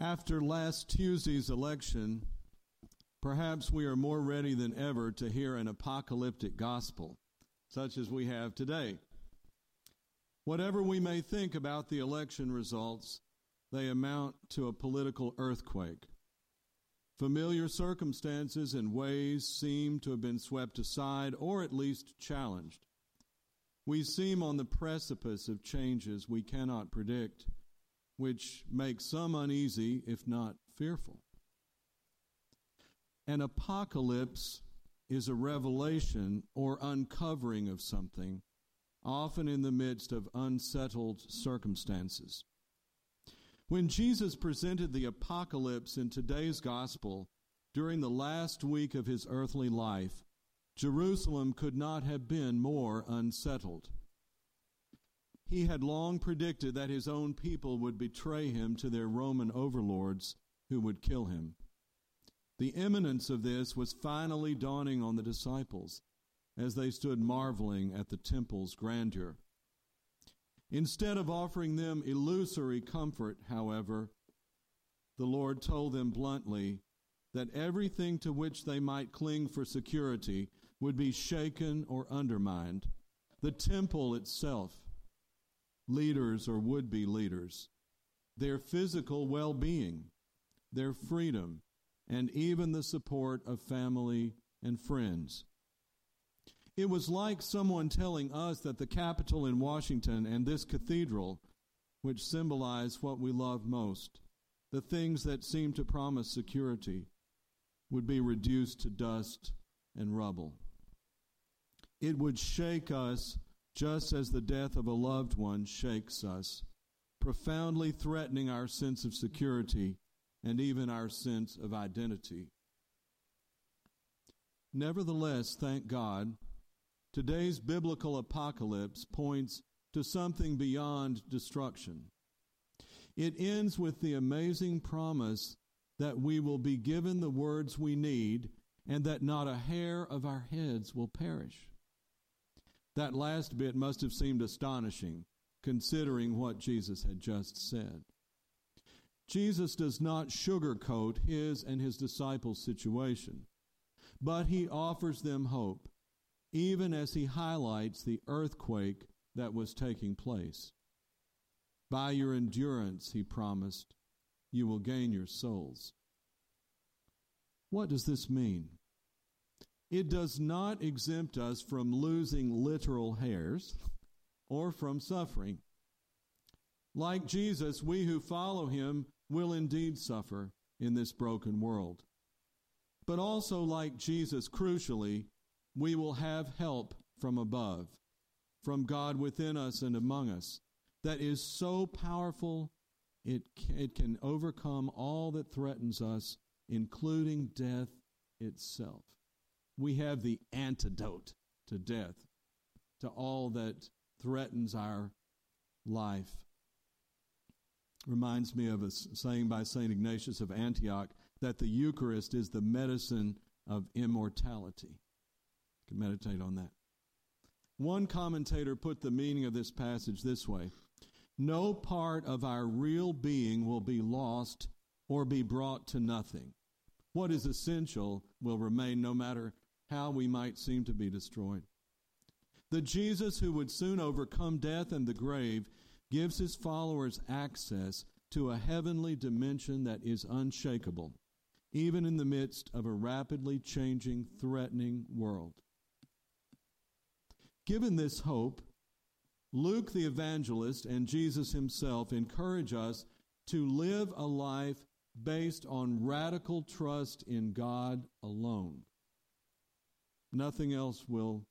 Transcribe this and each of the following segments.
After last Tuesday's election, perhaps we are more ready than ever to hear an apocalyptic gospel, such as we have today. Whatever we may think about the election results, they amount to a political earthquake. Familiar circumstances and ways seem to have been swept aside or at least challenged. We seem on the precipice of changes we cannot predict which makes some uneasy, if not fearful. An apocalypse is a revelation or uncovering of something, often in the midst of unsettled circumstances. When Jesus presented the apocalypse in today's gospel during the last week of his earthly life, Jerusalem could not have been more unsettled. He had long predicted that his own people would betray him to their Roman overlords who would kill him. The imminence of this was finally dawning on the disciples as they stood marveling at the temple's grandeur. Instead of offering them illusory comfort, however, the Lord told them bluntly that everything to which they might cling for security would be shaken or undermined. The temple itself, leaders or would be leaders, their physical well being, their freedom, and even the support of family and friends. It was like someone telling us that the Capitol in Washington and this cathedral, which symbolize what we love most, the things that seem to promise security, would be reduced to dust and rubble. It would shake us just as the death of a loved one shakes us, profoundly threatening our sense of security and even our sense of identity. Nevertheless, thank God, today's biblical apocalypse points to something beyond destruction. It ends with the amazing promise that we will be given the words we need and that not a hair of our heads will perish. That last bit must have seemed astonishing, considering what Jesus had just said. Jesus does not sugarcoat his and his disciples' situation, but he offers them hope, even as he highlights the earthquake that was taking place. By your endurance, he promised, you will gain your souls. What does this mean? It does not exempt us from losing literal hairs or from suffering. Like Jesus, we who follow him will indeed suffer in this broken world. But also, like Jesus, crucially, we will have help from above, from God within us and among us, that is so powerful it, it can overcome all that threatens us, including death itself we have the antidote to death, to all that threatens our life. Reminds me of a saying by St. Ignatius of Antioch that the Eucharist is the medicine of immortality. You can meditate on that. One commentator put the meaning of this passage this way No part of our real being will be lost or be brought to nothing. What is essential will remain no matter how we might seem to be destroyed. The Jesus who would soon overcome death and the grave gives his followers access to a heavenly dimension that is unshakable, even in the midst of a rapidly changing, threatening world. Given this hope, Luke the evangelist and Jesus himself encourage us to live a life based on radical trust in God alone. Nothing else will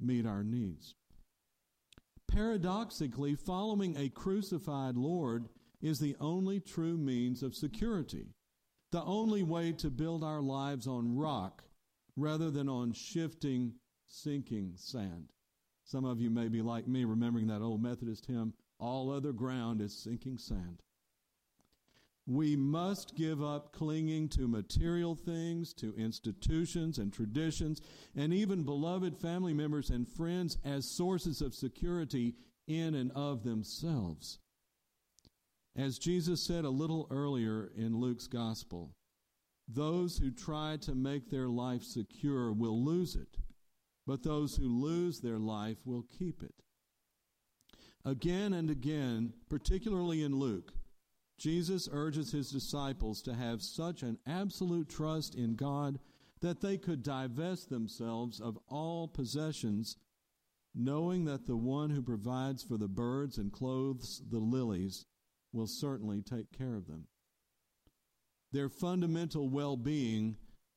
meet our needs. Paradoxically, following a crucified Lord is the only true means of security, the only way to build our lives on rock rather than on shifting, sinking sand. Some of you may be like me, remembering that old Methodist hymn, All Other Ground is Sinking Sand. We must give up clinging to material things, to institutions and traditions, and even beloved family members and friends as sources of security in and of themselves. As Jesus said a little earlier in Luke's gospel, those who try to make their life secure will lose it, but those who lose their life will keep it. Again and again, particularly in Luke, Jesus urges his disciples to have such an absolute trust in God that they could divest themselves of all possessions, knowing that the one who provides for the birds and clothes the lilies will certainly take care of them. Their fundamental well being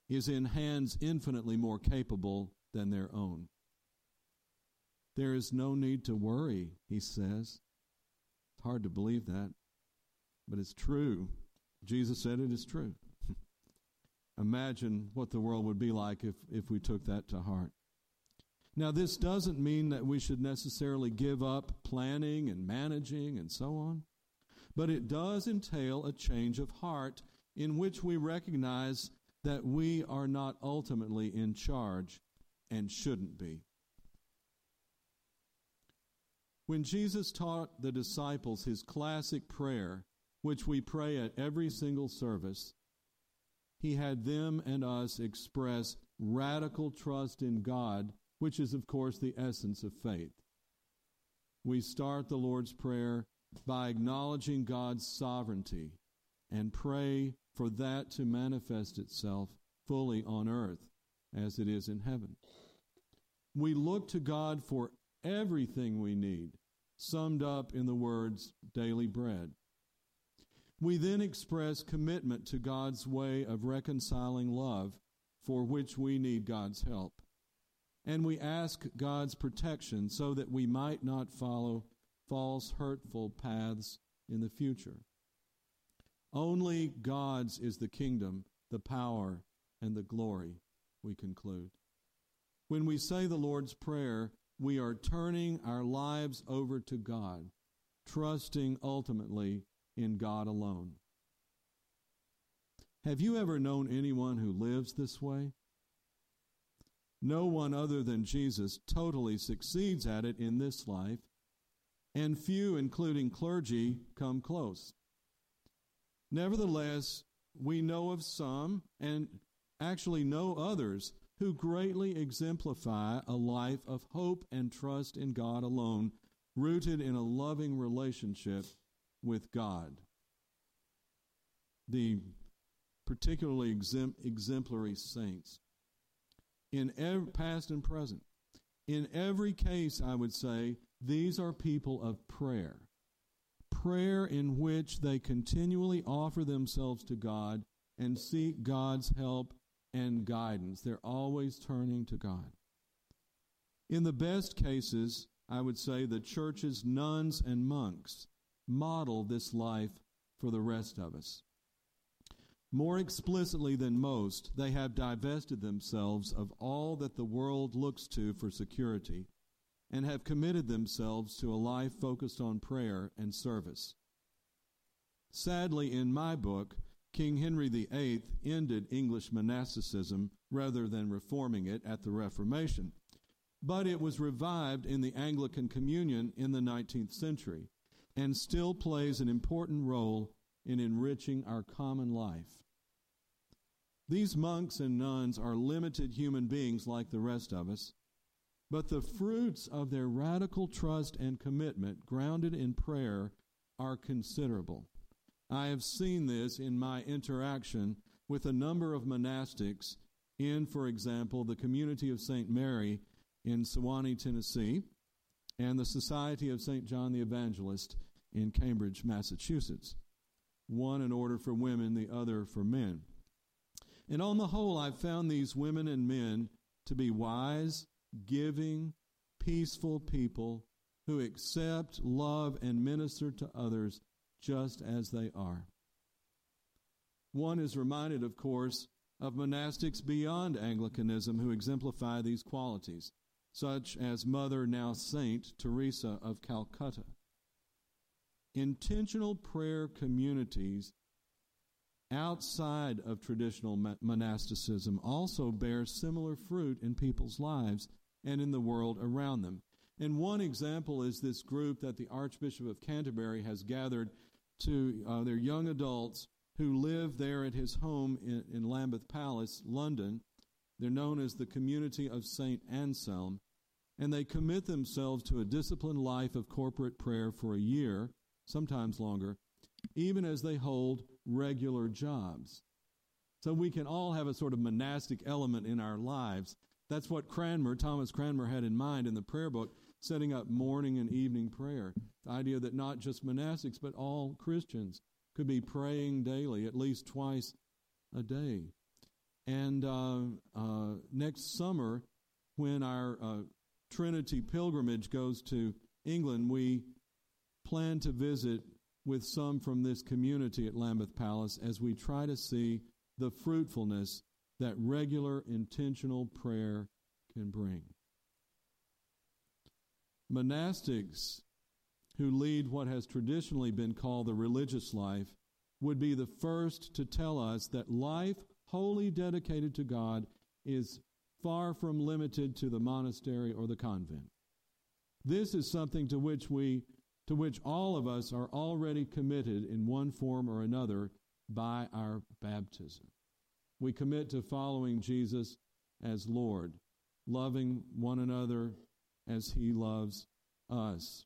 is in hands infinitely more capable than their own. There is no need to worry, he says. It's hard to believe that, but it's true. Jesus said it is true. Imagine what the world would be like if, if we took that to heart. Now, this doesn't mean that we should necessarily give up planning and managing and so on, but it does entail a change of heart in which we recognize that we are not ultimately in charge and shouldn't be. When Jesus taught the disciples his classic prayer, which we pray at every single service, he had them and us express radical trust in God, which is, of course, the essence of faith. We start the Lord's Prayer by acknowledging God's sovereignty and pray for that to manifest itself fully on earth as it is in heaven. We look to God for everything we need, summed up in the words daily bread. We then express commitment to God's way of reconciling love, for which we need God's help. And we ask God's protection so that we might not follow false, hurtful paths in the future. Only God's is the kingdom, the power, and the glory, we conclude. When we say the Lord's Prayer, we are turning our lives over to God, trusting ultimately in God alone. Have you ever known anyone who lives this way? No one other than Jesus totally succeeds at it in this life, and few, including clergy, come close. Nevertheless, we know of some, and actually know others, who greatly exemplify a life of hope and trust in God alone, rooted in a loving relationship with God. The particularly exemplary saints, in past and present, in every case, I would say, these are people of prayer. Prayer in which they continually offer themselves to God and seek God's help and guidance. They're always turning to God. In the best cases, I would say the church's nuns and monks model this life for the rest of us. More explicitly than most, they have divested themselves of all that the world looks to for security and have committed themselves to a life focused on prayer and service. Sadly, in my book, King Henry VIII ended English monasticism rather than reforming it at the Reformation, but it was revived in the Anglican Communion in the 19th century and still plays an important role in enriching our common life. These monks and nuns are limited human beings like the rest of us, but the fruits of their radical trust and commitment, grounded in prayer, are considerable. I have seen this in my interaction with a number of monastics in, for example, the community of St. Mary in Sewanee, Tennessee, and the Society of St. John the Evangelist in Cambridge, Massachusetts. One in order for women, the other for men. And on the whole, I've found these women and men to be wise, giving, peaceful people who accept, love, and minister to others just as they are. One is reminded, of course, of monastics beyond Anglicanism who exemplify these qualities, such as Mother, now Saint Teresa of Calcutta. Intentional prayer communities outside of traditional monasticism also bear similar fruit in people's lives and in the world around them. And one example is this group that the Archbishop of Canterbury has gathered to uh, they're young adults who live there at his home in, in Lambeth Palace, London. They're known as the Community of St. Anselm, and they commit themselves to a disciplined life of corporate prayer for a year, sometimes longer, even as they hold regular jobs. So we can all have a sort of monastic element in our lives. That's what Cranmer, Thomas Cranmer, had in mind in the prayer book, setting up morning and evening prayer. The idea that not just monastics, but all Christians could be praying daily, at least twice a day. And uh, uh, next summer, when our uh, Trinity pilgrimage goes to England, we plan to visit with some from this community at Lambeth Palace as we try to see the fruitfulness that regular intentional prayer can bring. Monastics who lead what has traditionally been called the religious life would be the first to tell us that life wholly dedicated to God is far from limited to the monastery or the convent. This is something to which we to which all of us are already committed in one form or another by our baptism. We commit to following Jesus as Lord, loving one another as he loves us,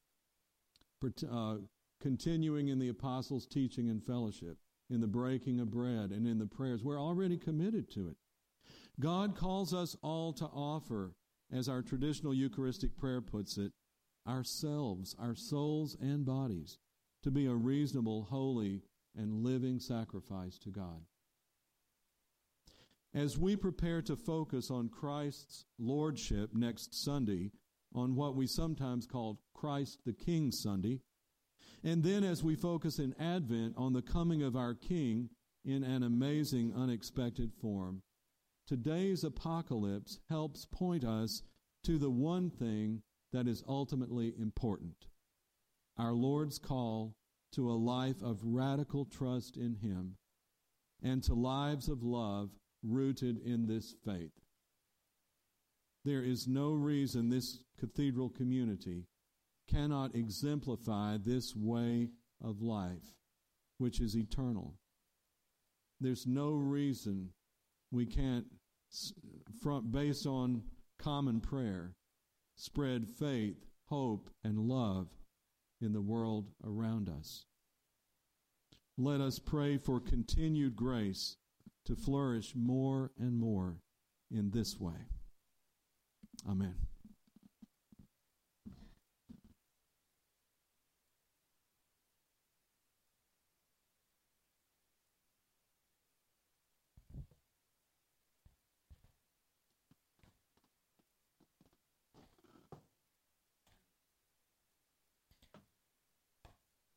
uh, continuing in the apostles' teaching and fellowship, in the breaking of bread, and in the prayers. We're already committed to it. God calls us all to offer, as our traditional Eucharistic prayer puts it, ourselves, our souls and bodies, to be a reasonable, holy, and living sacrifice to God. As we prepare to focus on Christ's Lordship next Sunday, on what we sometimes call Christ the King Sunday, and then as we focus in Advent on the coming of our King in an amazing, unexpected form, today's apocalypse helps point us to the one thing that is ultimately important our Lord's call to a life of radical trust in Him and to lives of love rooted in this faith. There is no reason this cathedral community cannot exemplify this way of life, which is eternal. There's no reason we can't, based on common prayer, spread faith, hope, and love in the world around us. Let us pray for continued grace to flourish more and more in this way. Amen.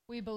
We believe